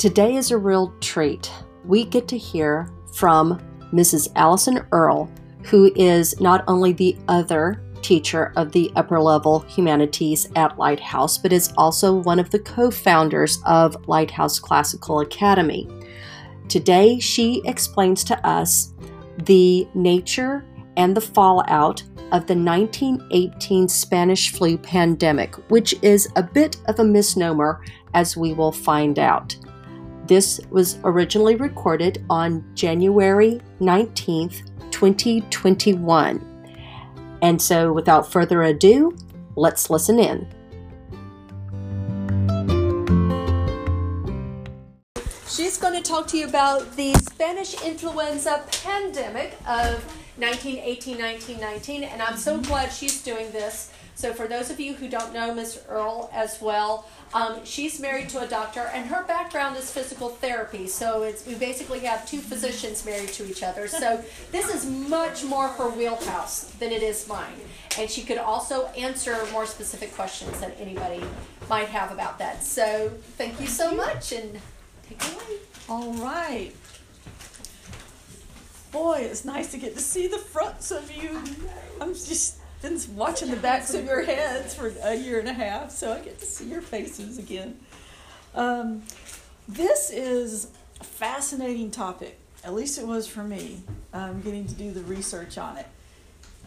Today is a real treat. We get to hear from Mrs. Allison Earle, who is not only the other teacher of the upper level humanities at Lighthouse, but is also one of the co founders of Lighthouse Classical Academy. Today, she explains to us the nature and the fallout of the 1918 Spanish flu pandemic, which is a bit of a misnomer, as we will find out. This was originally recorded on January 19th, 2021. And so, without further ado, let's listen in. She's going to talk to you about the Spanish influenza pandemic of 1918 1919, and I'm so mm-hmm. glad she's doing this. So, for those of you who don't know Ms. Earle as well, um, she's married to a doctor, and her background is physical therapy. So it's we basically have two physicians married to each other. So this is much more her wheelhouse than it is mine. And she could also answer more specific questions that anybody might have about that. So thank you so much, and take it away. All right. Boy, it's nice to get to see the fronts of you. I'm just been watching the backs of your heads for a year and a half, so I get to see your faces again. Um, this is a fascinating topic. At least it was for me, um, getting to do the research on it.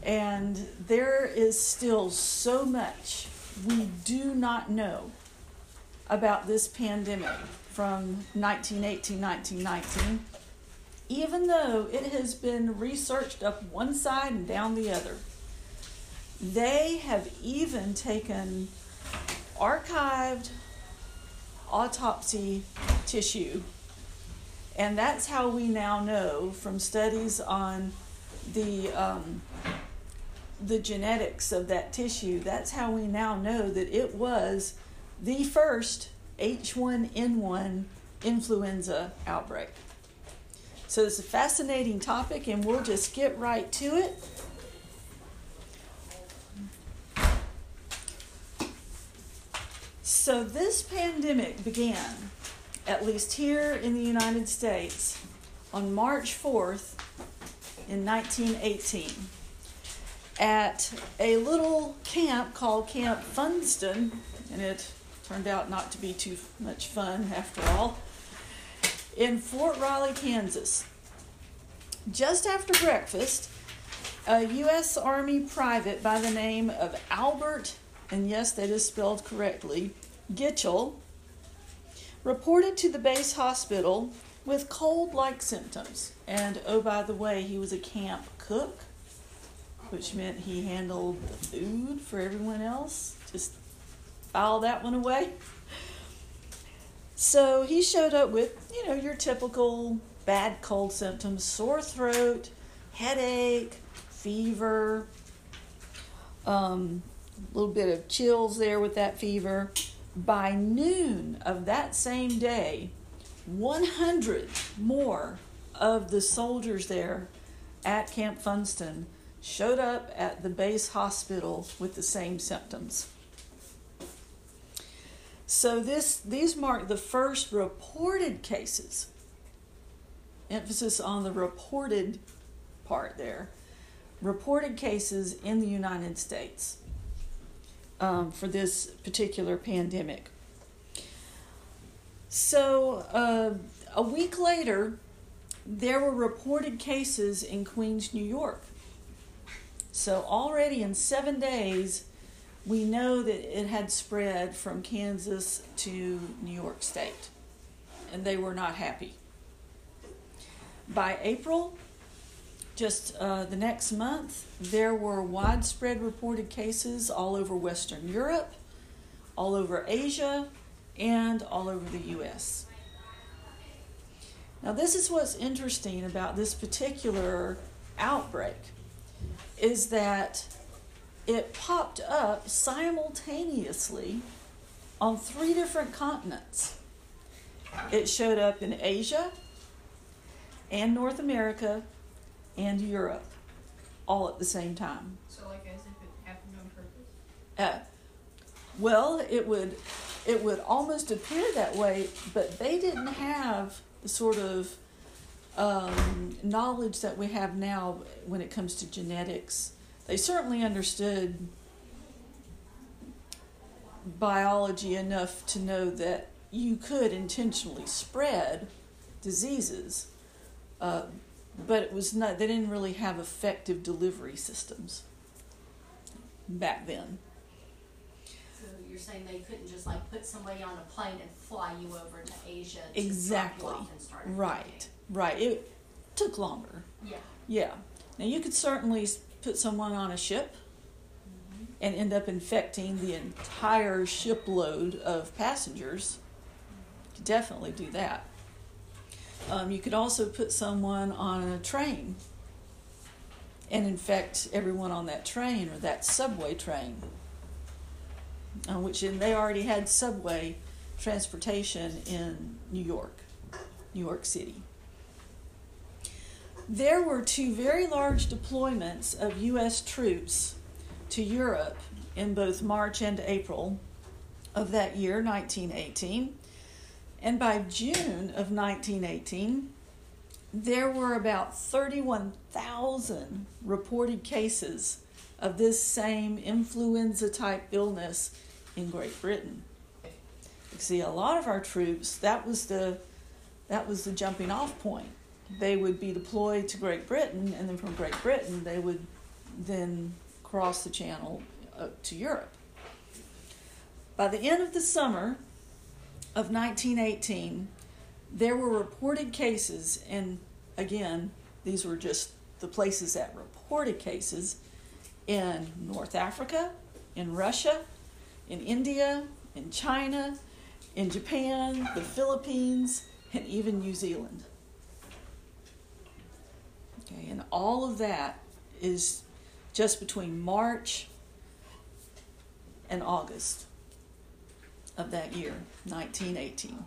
And there is still so much we do not know about this pandemic from 1918 1919, even though it has been researched up one side and down the other. They have even taken archived autopsy tissue, and that's how we now know from studies on the um, the genetics of that tissue. That's how we now know that it was the first H1N1 influenza outbreak. So it's a fascinating topic, and we'll just get right to it. So, this pandemic began, at least here in the United States, on March 4th in 1918 at a little camp called Camp Funston, and it turned out not to be too much fun after all, in Fort Riley, Kansas. Just after breakfast, a U.S. Army private by the name of Albert, and yes, that is spelled correctly, Gitchell reported to the base hospital with cold like symptoms. And oh, by the way, he was a camp cook, which meant he handled the food for everyone else. Just file that one away. So he showed up with, you know, your typical bad cold symptoms sore throat, headache, fever, um, a little bit of chills there with that fever by noon of that same day, 100 more of the soldiers there at Camp Funston showed up at the base hospital with the same symptoms. So this these mark the first reported cases. Emphasis on the reported part there. Reported cases in the United States um, for this particular pandemic. So, uh, a week later, there were reported cases in Queens, New York. So, already in seven days, we know that it had spread from Kansas to New York State, and they were not happy. By April, just uh, the next month, there were widespread reported cases all over Western Europe, all over Asia, and all over the US. Now, this is what's interesting about this particular outbreak is that it popped up simultaneously on three different continents. It showed up in Asia and North America and Europe all at the same time. So, like as if it happened on purpose? Uh, well, it would it would almost appear that way, but they didn't have the sort of um, knowledge that we have now when it comes to genetics. They certainly understood biology enough to know that you could intentionally spread diseases, uh, but it was not. They didn't really have effective delivery systems back then. So you're saying they couldn't just like put somebody on a plane and fly you over to Asia to Exactly. drop you off and start Right, right. It took longer. Yeah. Yeah. Now you could certainly put someone on a ship mm-hmm. and end up infecting the entire shipload of passengers. You could definitely do that. Um, you could also put someone on a train and infect everyone on that train or that subway train, uh, which in, they already had subway transportation in New York, New York City. There were two very large deployments of U.S. troops to Europe in both March and April of that year, 1918. And by June of 1918, there were about 31,000 reported cases of this same influenza type illness in Great Britain. You see, a lot of our troops, that was the that was the jumping off point. They would be deployed to Great Britain, and then from Great Britain, they would then cross the channel to Europe. By the end of the summer of 1918, there were reported cases, and again, these were just the places that reported cases in North Africa, in Russia, in India, in China, in Japan, the Philippines, and even New Zealand. Okay, and all of that is just between March and August of that year, 1918.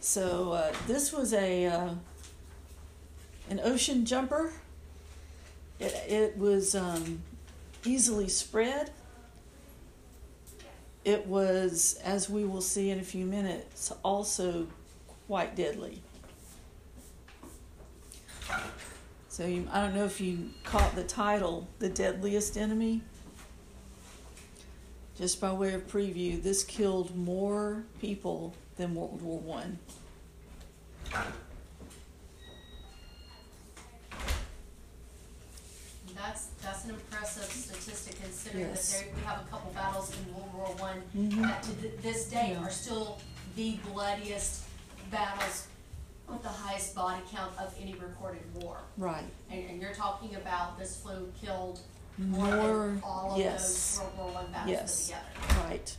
So uh, this was a uh, an ocean jumper. It it was um, easily spread. It was, as we will see in a few minutes, also quite deadly. So you, I don't know if you caught the title, "The Deadliest Enemy." Just by way of preview, this killed more people than World War One. That's that's an impressive statistic considering Yes. that there, we have a couple battles in World War One Mhm. that to th- this day Yeah. are still the bloodiest battles with the highest body count of any recorded war. Right. And, and you're talking about this flu killed more, all of yes. those World War One battles Yes. Right.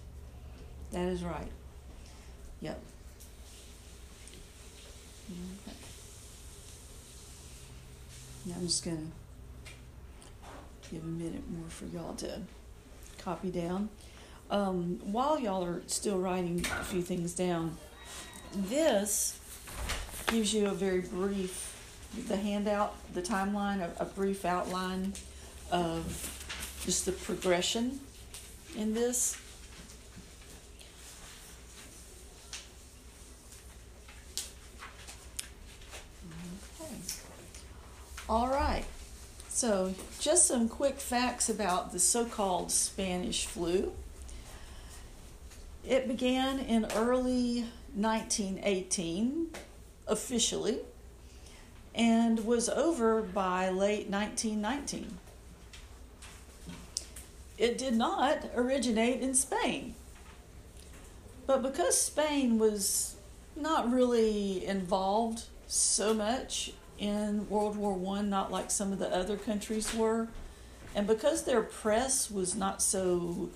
That is right. Yep. Okay. Now I'm just gonna give a minute more for y'all to copy down. Um, while y'all are still writing a few things down, this gives you a very brief, the handout, the timeline, a, a brief outline of just the progression in this. Okay. All right. So, just some quick facts about the so called Spanish flu. It began in early 1918, officially, and was over by late 1919. It did not originate in Spain. But because Spain was not really involved so much in World War One, not like some of the other countries were, and because their press was not so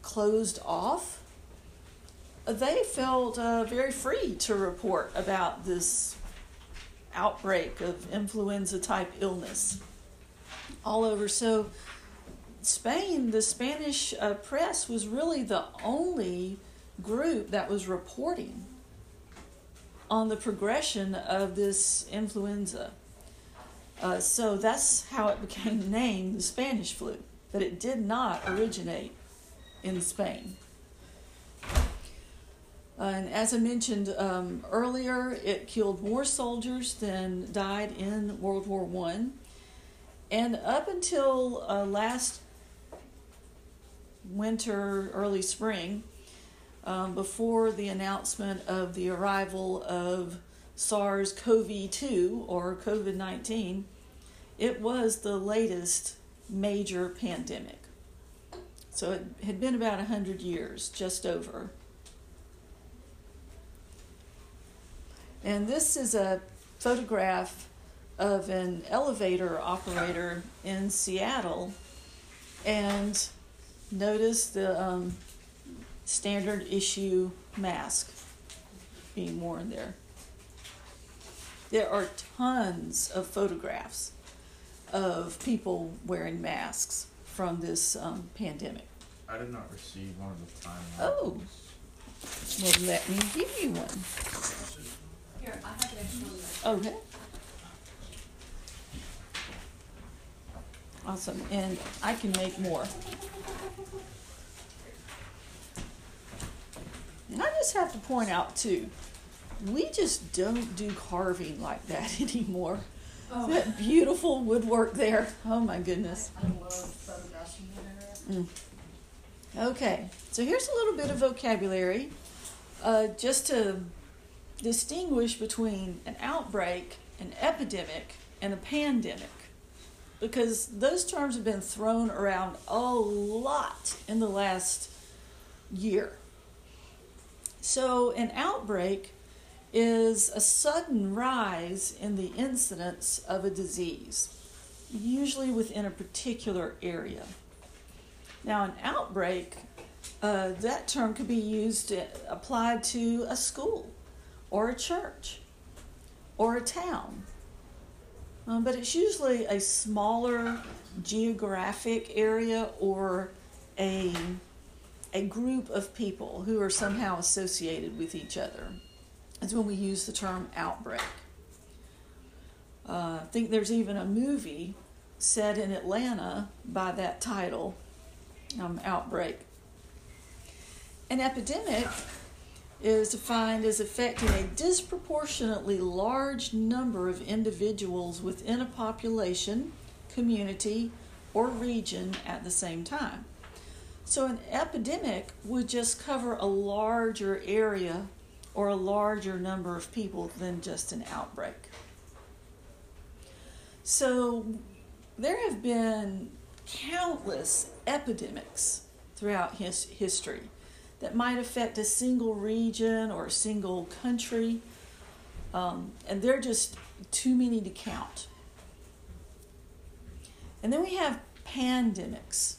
closed off, they felt uh, very free to report about this outbreak of influenza type illness all over. So, Spain, the Spanish uh, press was really the only group that was reporting on the progression of this influenza. Uh, so that's how it became named the Spanish flu, but it did not originate in Spain. and as I mentioned um, earlier, it killed more soldiers than died in World War One, and up until uh, last winter, early spring, um, before the announcement of the arrival of SARS CoV 2 or COVID 19, it was the latest major pandemic. So it had been about 100 years, just over. And this is a photograph of an elevator operator in Seattle. And notice the um, standard issue mask being worn there. There are tons of photographs of people wearing masks from this um, pandemic. I did not receive one of the timelines. Oh. Well, let me give you one. Here, I have an extra one. Okay. Awesome, and I can make more. And I just have to point out too, we just don't do carving like that anymore. Oh. That beautiful woodwork there. Oh my goodness. I love photographs from the internet. Okay, so here's a little bit of vocabulary uh, just to distinguish between an outbreak, an epidemic, and a pandemic. Because those terms have been thrown around a lot in the last year. So, an outbreak is a sudden rise in the incidence of a disease, usually within a particular area. Now, an outbreak, uh, that term could be used, applied to a school or a church or a town. Um, but it's usually a smaller geographic area or a, a group of people who are somehow associated with each other. That's when we use the term outbreak. Uh, I think there's even a movie set in Atlanta by that title um, outbreak. An epidemic is defined as affecting a disproportionately large number of individuals within a population, community, or region at the same time. So, an epidemic would just cover a larger area or a larger number of people than just an outbreak. So, there have been countless epidemics throughout his history that might affect a single region or a single country, um, and they're just too many to count. And then we have pandemics,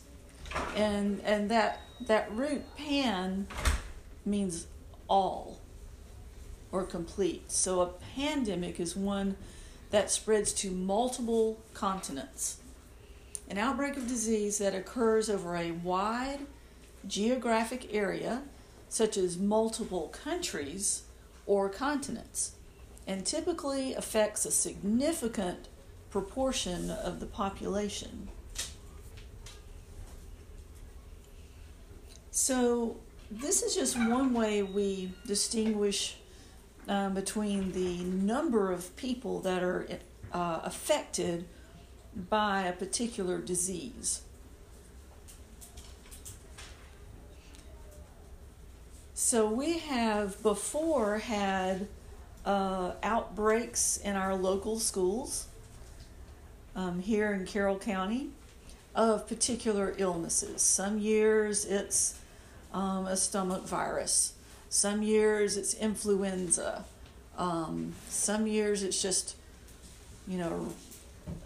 and and that that root pan means all or complete. So a pandemic is one that spreads to multiple continents an outbreak of disease that occurs over a wide geographic area, such as multiple countries or continents, and typically affects a significant proportion of the population. So, this is just one way we distinguish um, between the number of people that are uh, affected by a particular disease. So we have before had uh, outbreaks in our local schools um, here in Carroll County of particular illnesses. Some years it's um, a stomach virus, some years it's influenza, um, some years it's just, you know,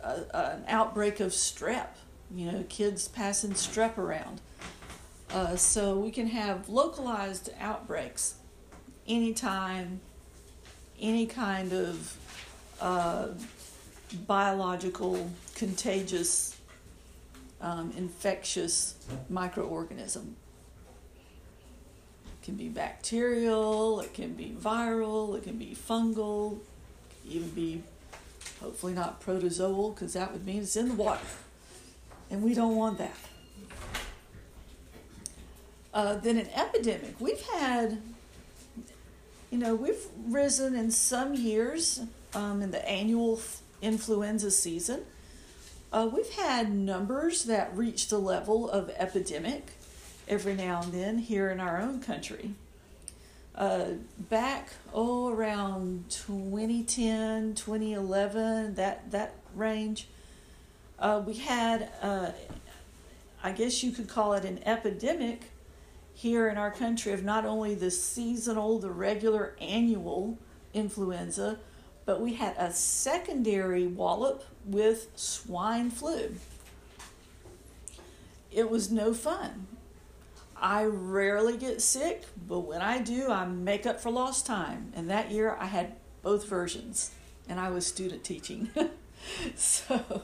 a, an outbreak of strep, you know, kids passing strep around. Uh, so we can have localized outbreaks anytime, any kind of uh, biological, contagious, um, infectious microorganism. It can be bacterial, it can be viral, it can be fungal, it can even be hopefully not protozoal because that would mean it's in the water. And we don't want that. Uh, then an epidemic. We've had, you know, we've risen in some years um, in the annual f- influenza season. Uh, we've had numbers that reach the level of epidemic every now and then here in our own country. Uh, back, oh, around 2010, 2011, that, that range, uh, we had, uh, I guess you could call it an epidemic here in our country of not only the seasonal, the regular annual influenza, but we had a secondary wallop with swine flu. It was no fun. I rarely get sick, but when I do, I make up for lost time. And that year I had both versions, and I was student teaching. so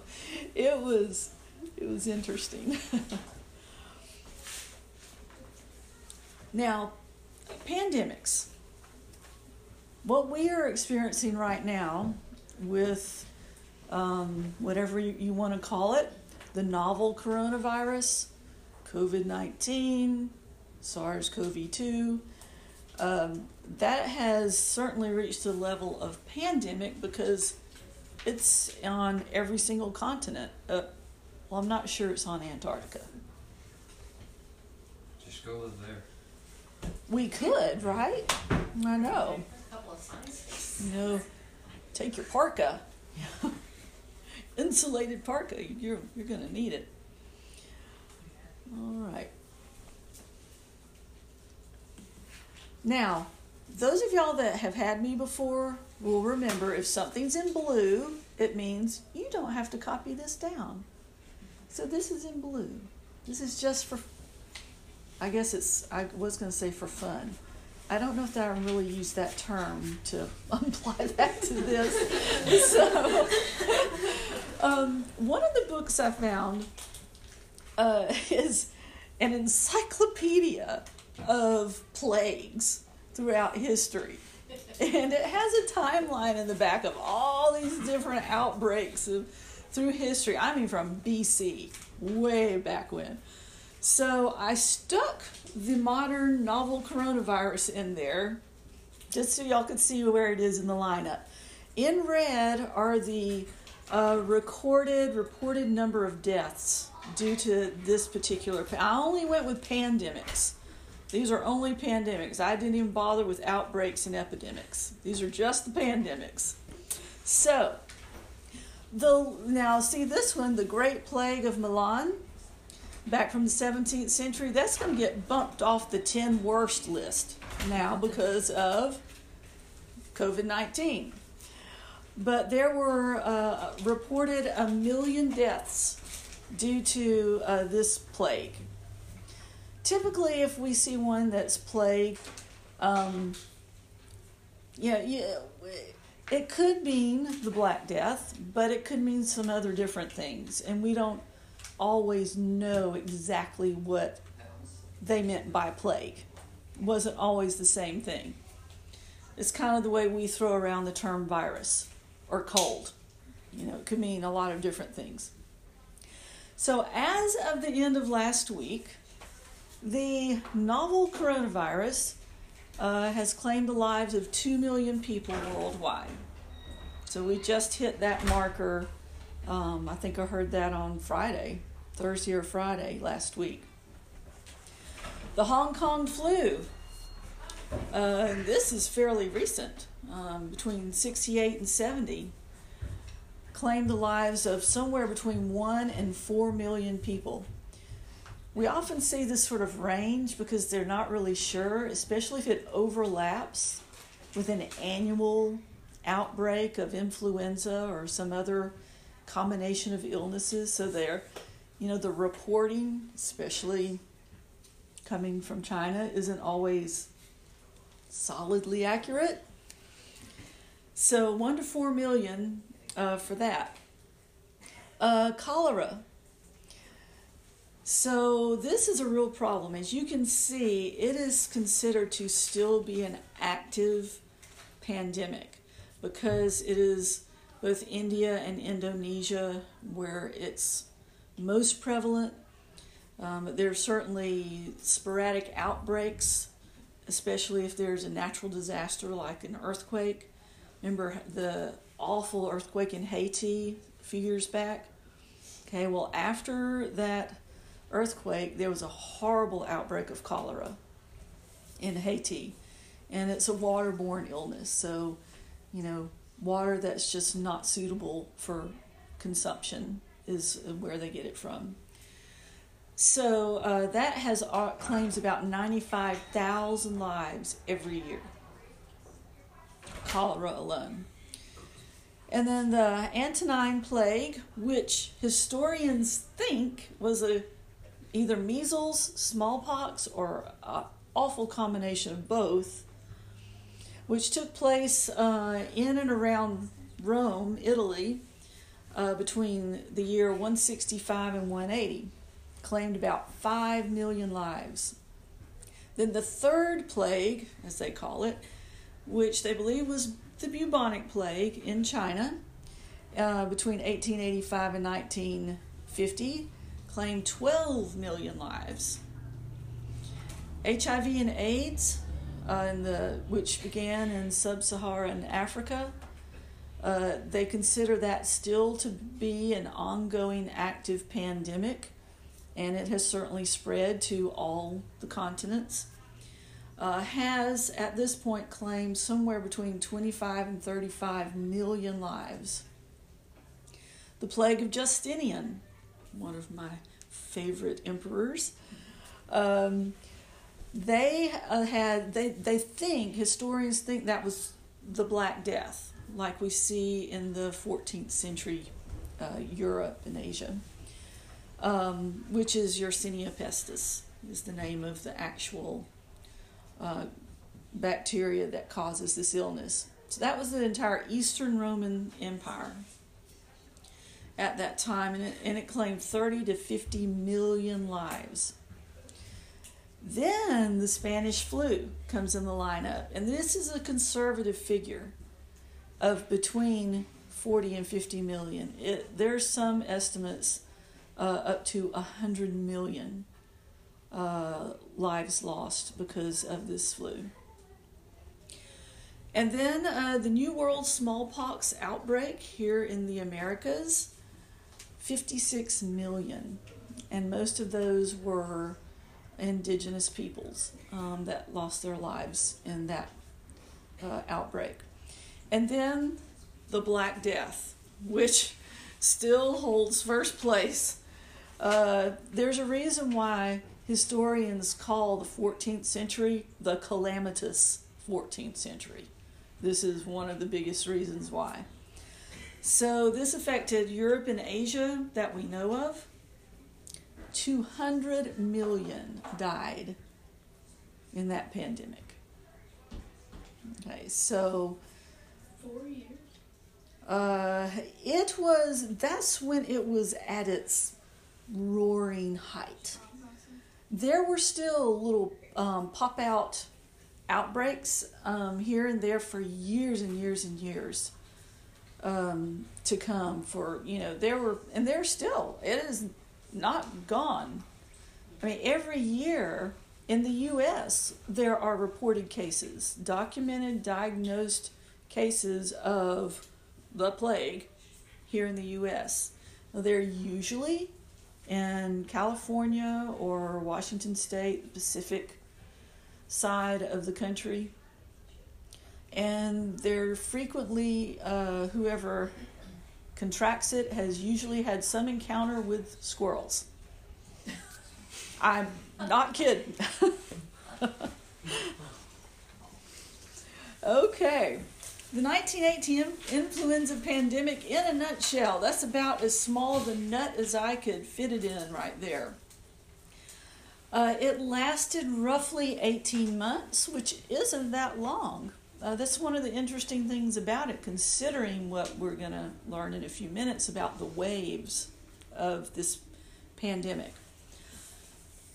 it was it was interesting. now, pandemics. What we are experiencing right now with um, whatever you, you want to call it, the novel coronavirus, COVID 19, SARS CoV 2, um, that has certainly reached the level of pandemic because it's on every single continent. Uh, well, I'm not sure it's on Antarctica. Just go live there. We could, right? I know. Know, take your parka, insulated parka. You're you're gonna need it. All right. Now, those of y'all that have had me before will remember if something's in blue, it means you don't have to copy this down. So this is in blue. This is just for, I guess it's, I was going to say for fun. I don't know if I really use that term to apply that to this. so, um, one of the books I found uh, is an encyclopedia of plagues throughout history. And it has a timeline in the back of all these different outbreaks of, through history. I mean, from BC, way back when. So I stuck the modern novel coronavirus in there just so y'all could see where it is in the lineup. In red are the uh, recorded, reported number of deaths due to this particular. I only went with pandemics. These are only pandemics. I didn't even bother with outbreaks and epidemics. These are just the pandemics. So, the now see this one, the Great Plague of Milan, back from the 17th century. That's going to get bumped off the 10 worst list now because of COVID 19. But there were uh, reported a million deaths due to uh, this plague. Typically, if we see one that's plague, um, yeah, yeah, it could mean the Black Death, but it could mean some other different things, and we don't always know exactly what they meant by plague. It wasn't always the same thing. It's kind of the way we throw around the term virus or cold. You know, it could mean a lot of different things. So, as of the end of last week, the novel coronavirus uh, has claimed the lives of 2 million people worldwide. So, we just hit that marker. Um, I think I heard that on Friday, Thursday or Friday last week. The Hong Kong flu. Uh, this is fairly recent, um, between 68 and 70 claimed the lives of somewhere between 1 and 4 million people. We often see this sort of range because they're not really sure, especially if it overlaps with an annual outbreak of influenza or some other combination of illnesses. So they're, you know, the reporting, especially coming from China, isn't always solidly accurate. So 1 to 4 million uh, for that. Uh, cholera. So, this is a real problem. As you can see, it is considered to still be an active pandemic because it is both India and Indonesia where it's most prevalent. Um, but there's certainly sporadic outbreaks, especially if there's a natural disaster like an earthquake. Remember the awful earthquake in Haiti a few years back? Okay, well, after that earthquake, there was a horrible outbreak of cholera in Haiti. And it's a waterborne illness. So, you know, water that's just not suitable for consumption is where they get it from. So uh, that has uh, claims about 95,000 lives every year. Cholera alone. And then the Antonine Plague, which historians think was a either measles, smallpox, or awful combination of both, which took place uh, in and around Rome, Italy, uh, between the year 165 and 180, claimed about 5 million lives. Then the third plague, as they call it, which they believe was the bubonic plague in China uh, between 1885 and 1950, claimed 12 million lives. HIV and AIDS, uh, in the, which began in sub Saharan Africa, uh, they consider that still to be an ongoing active pandemic, and it has certainly spread to all the continents. Uh, has at this point claimed somewhere between 25 and 35 million lives. The plague of Justinian, one of my favorite emperors, um, they uh, had they they think historians think that was the Black Death like we see in the 14th century uh, Europe and Asia, um, which is Yersinia pestis, is the name of the actual uh, bacteria that causes this illness. So that was the entire Eastern Roman Empire at that time, and it, and it claimed 30 to 50 million lives. Then the Spanish flu comes in the lineup, and this is a conservative figure of between 40 and 50 million. It, there's some estimates uh, up to 100 million uh, lives lost because of this flu. And then uh, the New World smallpox outbreak here in the Americas 56 million. And most of those were indigenous peoples um, that lost their lives in that uh, outbreak. And then the Black Death, which still holds first place. Uh, there's a reason why historians call the 14th century the calamitous 14th century. This is one of the biggest reasons why. So, this affected Europe and Asia that we know of. 200 million died in that pandemic. Okay, so Four years. uh, it was, that's when it was at its roaring height. There were still little um, pop out outbreaks um, here and there for years and years and years um, to come. For, you know, there were, and they're still, it is not gone. I mean, every year in the U.S., there are reported cases, documented, diagnosed cases of the plague here in the U.S. They're usually in California or Washington State, the Pacific side of the country. And they're frequently, uh, whoever contracts it has usually had some encounter with squirrels. I'm not kidding. okay. The 1918 influenza pandemic in a nutshell. That's about as small of a nut as I could fit it in right there. Uh, it lasted roughly 18 months, which isn't that long. Uh, that's one of the interesting things about it, considering what we're going to learn in a few minutes about the waves of this pandemic.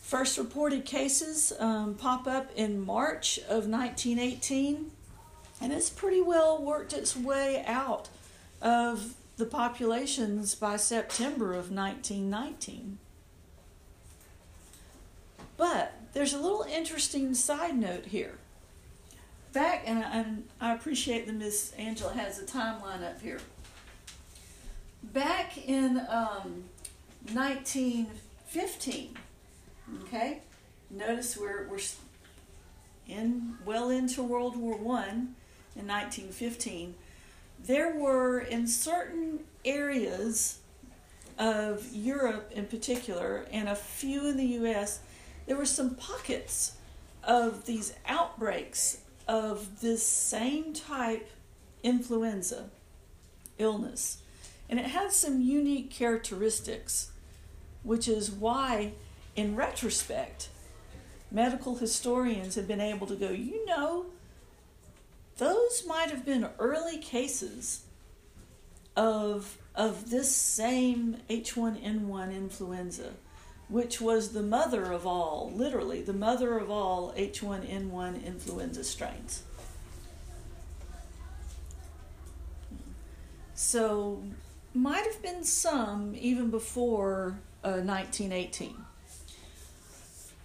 First reported cases um, pop up in March of 1918 and it's pretty well worked its way out of the populations by September of 1919. But there's a little interesting side note here. Back, and I, and I appreciate that Miss Angela has a timeline up here. Back in um, 1915, okay, notice we're, we're in well into World War One in 1915. There were in certain areas of Europe in particular, and a few in the U.S., there were some pockets of these outbreaks of this same type influenza illness. And it had some unique characteristics, which is why, in retrospect, medical historians have been able to go, you know, those might have been early cases of, of this same H1N1 influenza, which was the mother of all, literally, the mother of all H1N1 influenza strains. So, might have been some even before uh, 1918.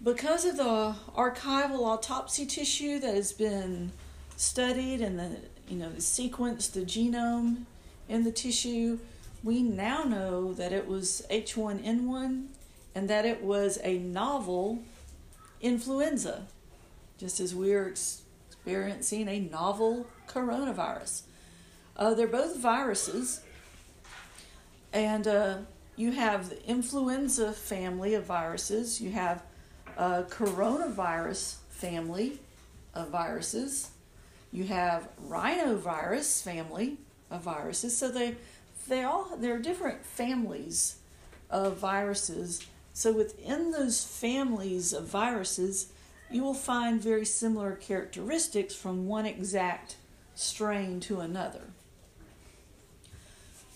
Because of the archival autopsy tissue that has been studied and the you know sequenced the genome in the tissue, we now know that it was H1N1 and that it was a novel influenza, just as we're experiencing a novel coronavirus. Uh, they're both viruses, and uh, you have the influenza family of viruses, you have a coronavirus family of viruses, you have rhinovirus family of viruses. So they they all there are different families of viruses. So within those families of viruses, you will find very similar characteristics from one exact strain to another.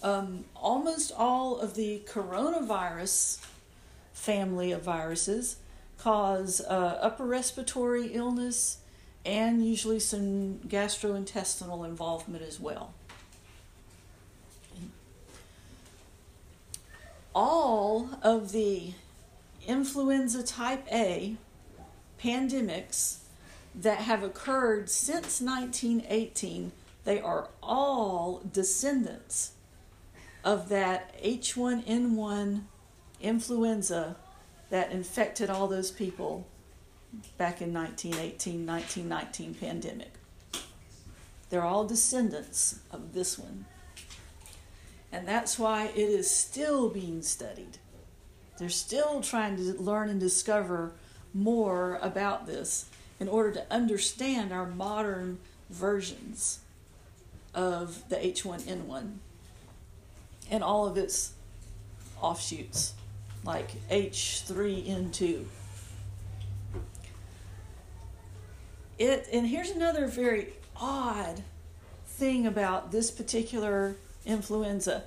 Um, almost all of the coronavirus family of viruses cause uh, upper respiratory illness and usually some gastrointestinal involvement as well. All of the influenza type A pandemics that have occurred since 1918, they are all descendants of that H1N1 influenza that infected all those people back in 1918 1919 pandemic. They're all descendants of this one. And that's why it is still being studied. They're still trying to learn and discover more about this in order to understand our modern versions of the H1N1 and all of its offshoots, like H3N2. it and here's another very odd thing about this particular influenza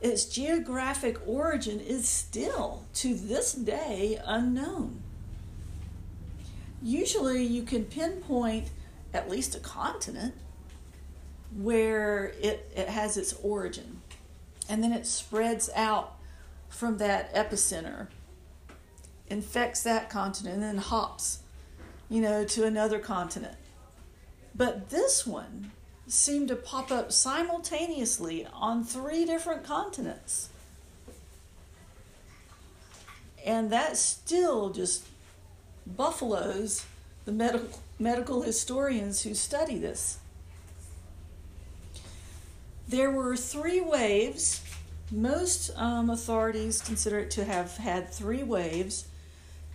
its geographic origin is still to this day unknown usually you can pinpoint at least a continent where it, it has its origin and then it spreads out from that epicenter infects that continent and then hops you know, to another continent. But this one seemed to pop up simultaneously on three different continents. And that still just buffaloes the medical, medical historians who study this. There were three waves. Most um, authorities consider it to have had three waves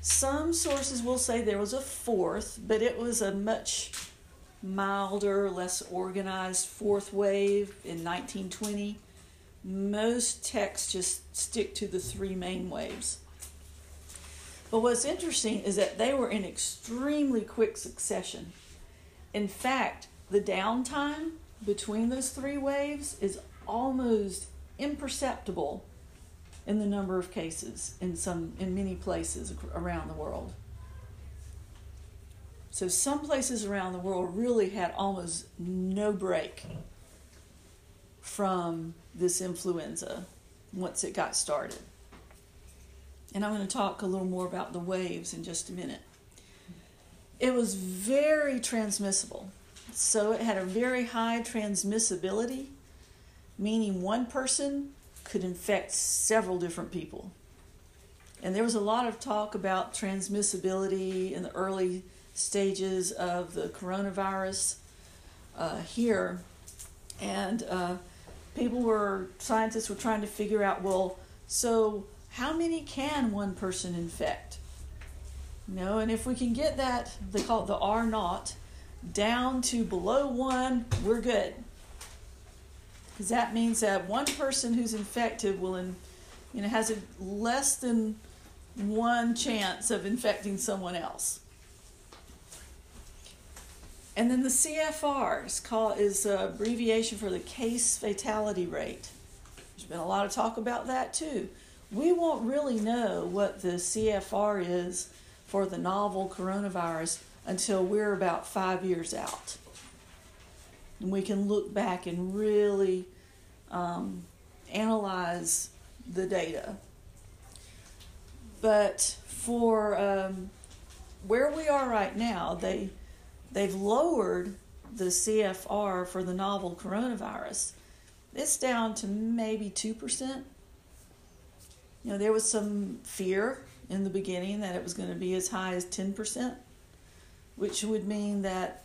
some sources will say there was a fourth, but it was a much milder, less organized fourth wave in 1920. Most texts just stick to the three main waves. But what's interesting is that they were in extremely quick succession. In fact, the downtime between those three waves is almost imperceptible in the number of cases in some in many places around the world. So some places around the world really had almost no break from this influenza once it got started. And I'm going to talk a little more about the waves in just a minute. it was very transmissible. So it had a very high transmissibility, meaning one person could infect several different people. And there was a lot of talk about transmissibility in the early stages of the coronavirus uh, here. And uh, people were, scientists were trying to figure out well, so how many can one person infect? You know, and if we can get that, they call it the R naught, down to below one, we're good. Because that means that one person who's infected will, in, you know, has a less than one chance of infecting someone else. And then the CFR is called is abbreviation for the case fatality rate. There's been a lot of talk about that too. We won't really know what the CFR is for the novel coronavirus until we're about five years out. And we can look back and really um, analyze the data. But for um, where we are right now, they they've lowered the CFR for the novel coronavirus. It's down to maybe two percent. You know, there was some fear in the beginning that it was going to be as high as ten percent which would mean that,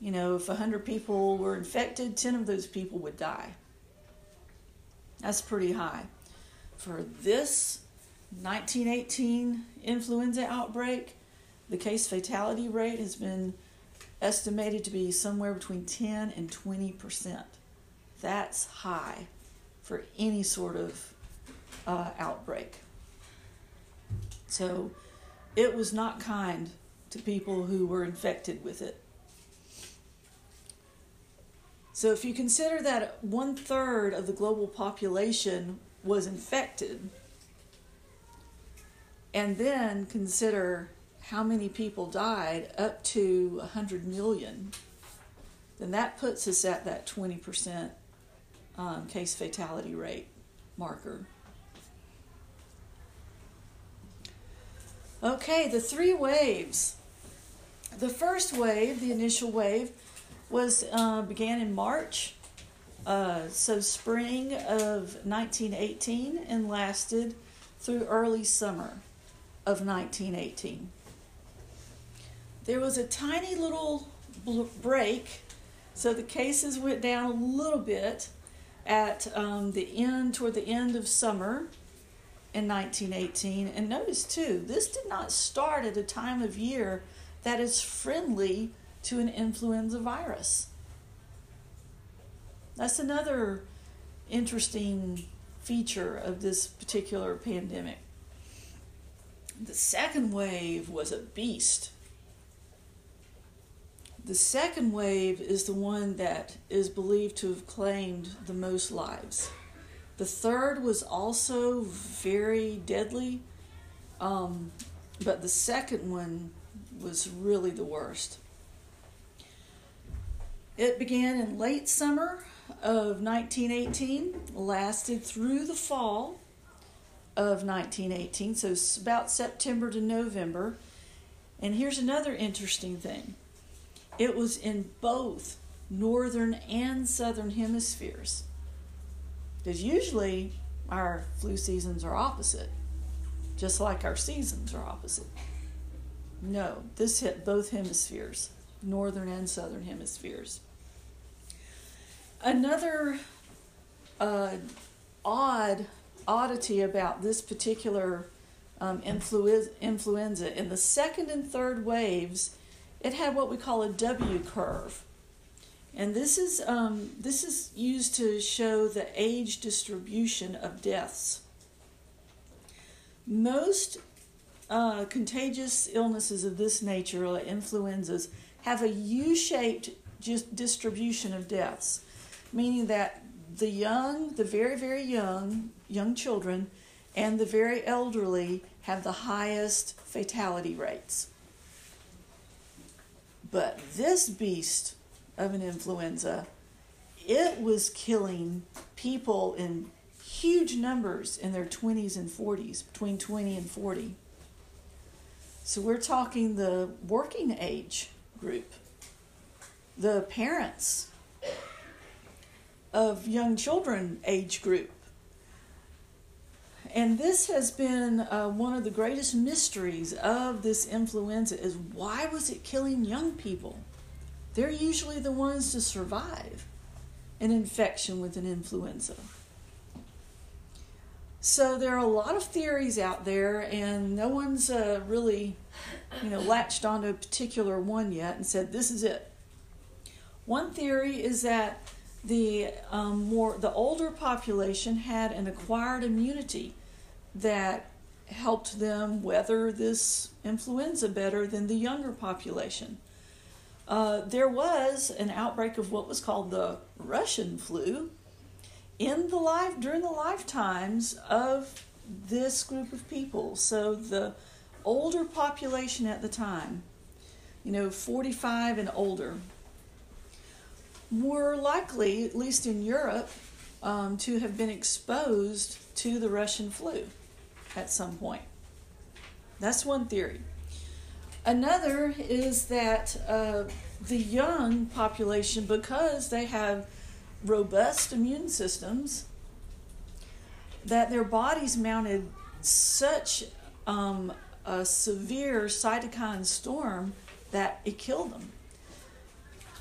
you know, if 100 people were infected, 10 of those people would die. That's pretty high. For this 1918 influenza outbreak, the case fatality rate has been estimated to be somewhere between 10 and 20 percent. That's high for any sort of uh, outbreak. So it was not kind to people who were infected with it. So, if you consider that one third of the global population was infected, and then consider how many people died, up to 100 million, then that puts us at that 20% um, case fatality rate marker. Okay, the three waves the first wave, the initial wave, was uh, began in March, uh, so spring of 1918, and lasted through early summer of 1918. There was a tiny little break, so the cases went down a little bit at um, the end, toward the end of summer in 1918. And notice too, this did not start at a time of year that is friendly to an influenza virus. That's another interesting feature of this particular pandemic. The second wave was a beast. The second wave is the one that is believed to have claimed the most lives. The third was also very deadly, um, but the second one was really the worst. It began in late summer of 1918, lasted through the fall of 1918, so about September to November. And here's another interesting thing it was in both northern and southern hemispheres. Because usually our flu seasons are opposite, just like our seasons are opposite. No, this hit both hemispheres, northern and southern hemispheres. Another uh, odd oddity about this particular um, influ- influenza in the second and third waves, it had what we call a W curve. And this is, um, this is used to show the age distribution of deaths. Most uh, contagious illnesses of this nature, like influenzas, have a U shaped distribution of deaths, meaning that the young, the very, very young, young children, and the very elderly have the highest fatality rates. But this beast of an influenza, it was killing people in huge numbers in their 20s and 40s, between 20 and 40. So we're talking the working age group, the parents of young children age group. And this has been uh, one of the greatest mysteries of this influenza is why was it killing young people? They're usually the ones to survive an infection with an influenza. So there are a lot of theories out there, and no one's uh, really, you know, latched onto a particular one yet and said this is it. One theory is that the um, more the older population had an acquired immunity that helped them weather this influenza better than the younger population. Uh, there was an outbreak of what was called the Russian flu in the life during the lifetimes of this group of people. So the older population at the time, you know, 45 and older, were likely, at least in Europe, um, to have been exposed to the Russian flu at some point. That's one theory. Another is that uh, the young population, because they have robust immune systems that their bodies mounted such um, a severe cytokine storm that it killed them.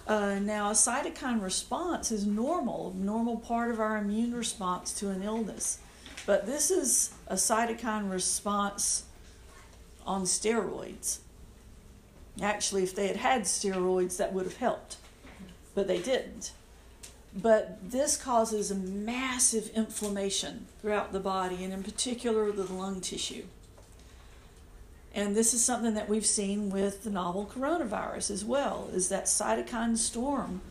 Uh, now, a cytokine response is normal, normal part of our immune response to an illness. But this is a cytokine response on steroids. Actually, if they had had steroids, that would have helped, but they didn't. But this causes a massive inflammation throughout the body, and in particular the lung tissue. And this is something that we've seen with the novel coronavirus as well, is that cytokine storm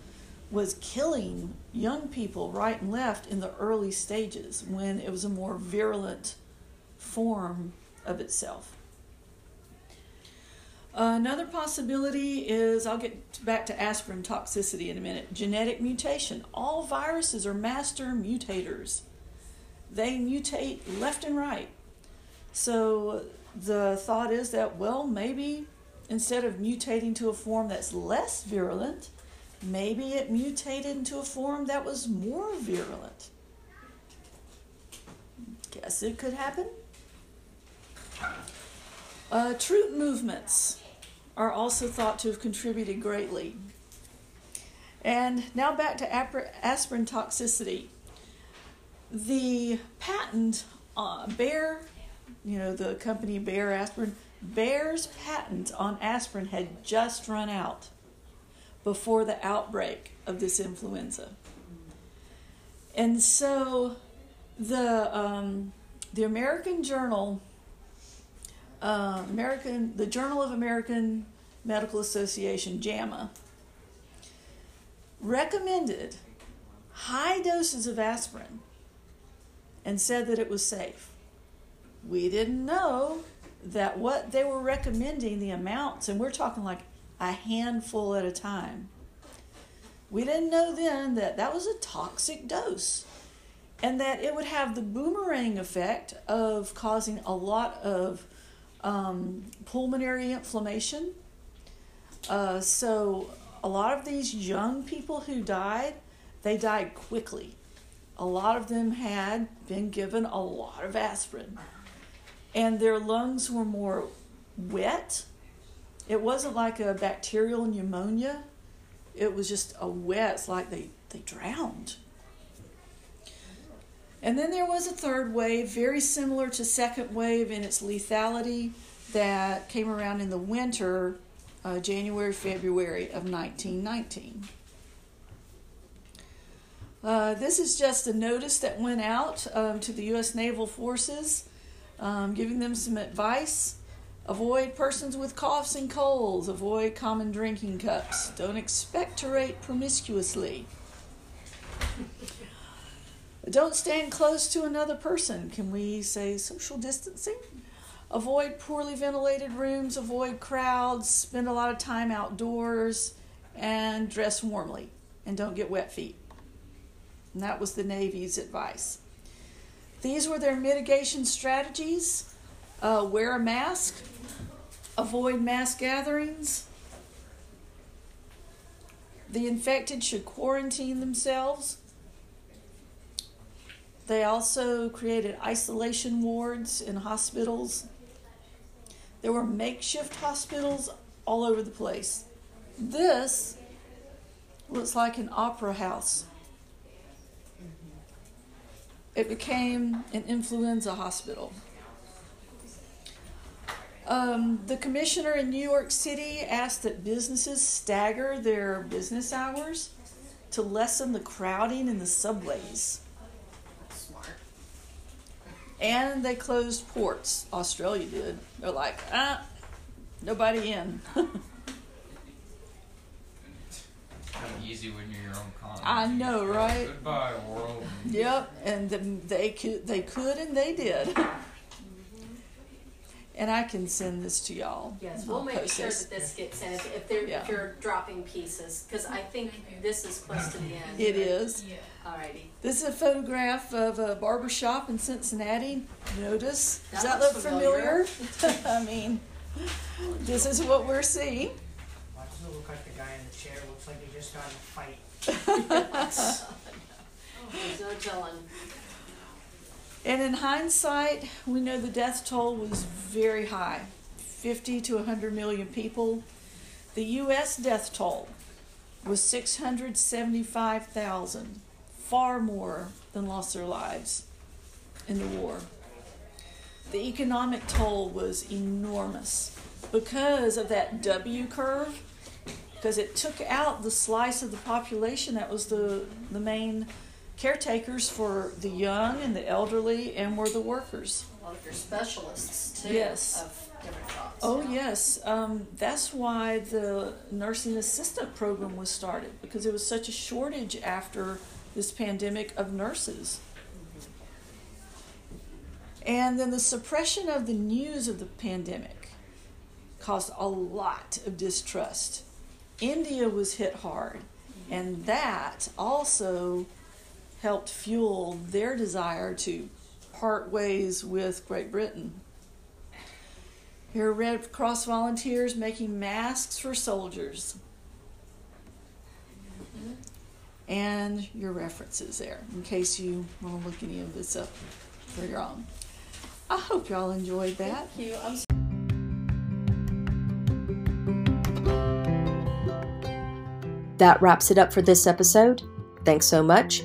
was killing young people right and left in the early stages when it was a more virulent form of itself. Another possibility is I'll get back to aspirin toxicity in a minute. Genetic mutation. All viruses are master mutators, they mutate left and right. So the thought is that, well, maybe instead of mutating to a form that's less virulent, maybe it mutated into a form that was more virulent. Guess it could happen. Uh, troop movements are also thought to have contributed greatly. And now back to aspirin toxicity. The patent, uh, Bayer, you know, the company Bayer Aspirin, Bayer's patent on aspirin had just run out before the outbreak of this influenza. And so the, um, the American Journal uh, American, the Journal of American Medical Association, JAMA, recommended high doses of aspirin and said that it was safe. We didn't know that what they were recommending, the amounts, and we're talking like a handful at a time. We didn't know then that that was a toxic dose and that it would have the boomerang effect of causing a lot of um, pulmonary inflammation. Uh, so a lot of these young people who died, they died quickly. A lot of them had been given a lot of aspirin, and their lungs were more wet. It wasn't like a bacterial pneumonia. It was just a wet, it's like they, they drowned. And then there was a third wave, very similar to second wave in its lethality, that came around in the winter, uh, January, February of 1919. Uh, this is just a notice that went out um, to the U.S. Naval Forces, um, giving them some advice. Avoid persons with coughs and colds. Avoid common drinking cups. Don't expectorate promiscuously. Don't stand close to another person. Can we say social distancing? Avoid poorly ventilated rooms, avoid crowds, spend a lot of time outdoors, and dress warmly and don't get wet feet. And that was the Navy's advice. These were their mitigation strategies uh, wear a mask, avoid mass gatherings. The infected should quarantine themselves. They also created isolation wards in hospitals. There were makeshift hospitals all over the place. This looks like an opera house. It became an influenza hospital. Um, the commissioner in New York City asked that businesses stagger their business hours to lessen the crowding in the subways. Smart. And they closed ports. Australia did. They're like, ah, nobody in. Kind of easy when you're your own colony. I know, right? Goodbye, world. yep, and they could, they could, and they did. And I can send this to y'all. Yes, I'll we'll make post sure this. that this gets in, if, if they're, Yeah. if you're dropping pieces, cause I think this is close to the end. It is. Yeah. Alrighty. This is a photograph of a barber shop in Cincinnati. Notice? Does That that look familiar? familiar. I mean, this is what we're seeing. Why does it look like the guy in the chair looks like he just got in a fight? Oh, there's no telling. And in hindsight, we know the death toll was very high 50 to 100 million people. The U.S. death toll was 675,000, far more than lost their lives in the war. The economic toll was enormous because of that W curve, because it took out the slice of the population that was the, the main caretakers for the young and the elderly and were the workers. A lot of your specialists too. Yes. Of different jobs. Oh, yes. Um, that's why the nursing assistant program was started because there was such a shortage after this pandemic of nurses. And then the suppression of the news of the pandemic caused a lot of distrust. India was hit hard, and that also helped fuel their desire to part ways with Great Britain. Here are Red Cross volunteers making masks for soldiers. And your references there, in case you want to look any of this up for your own. I hope y'all enjoyed that. Thank you. I'm That wraps it up for this episode. Thanks so much,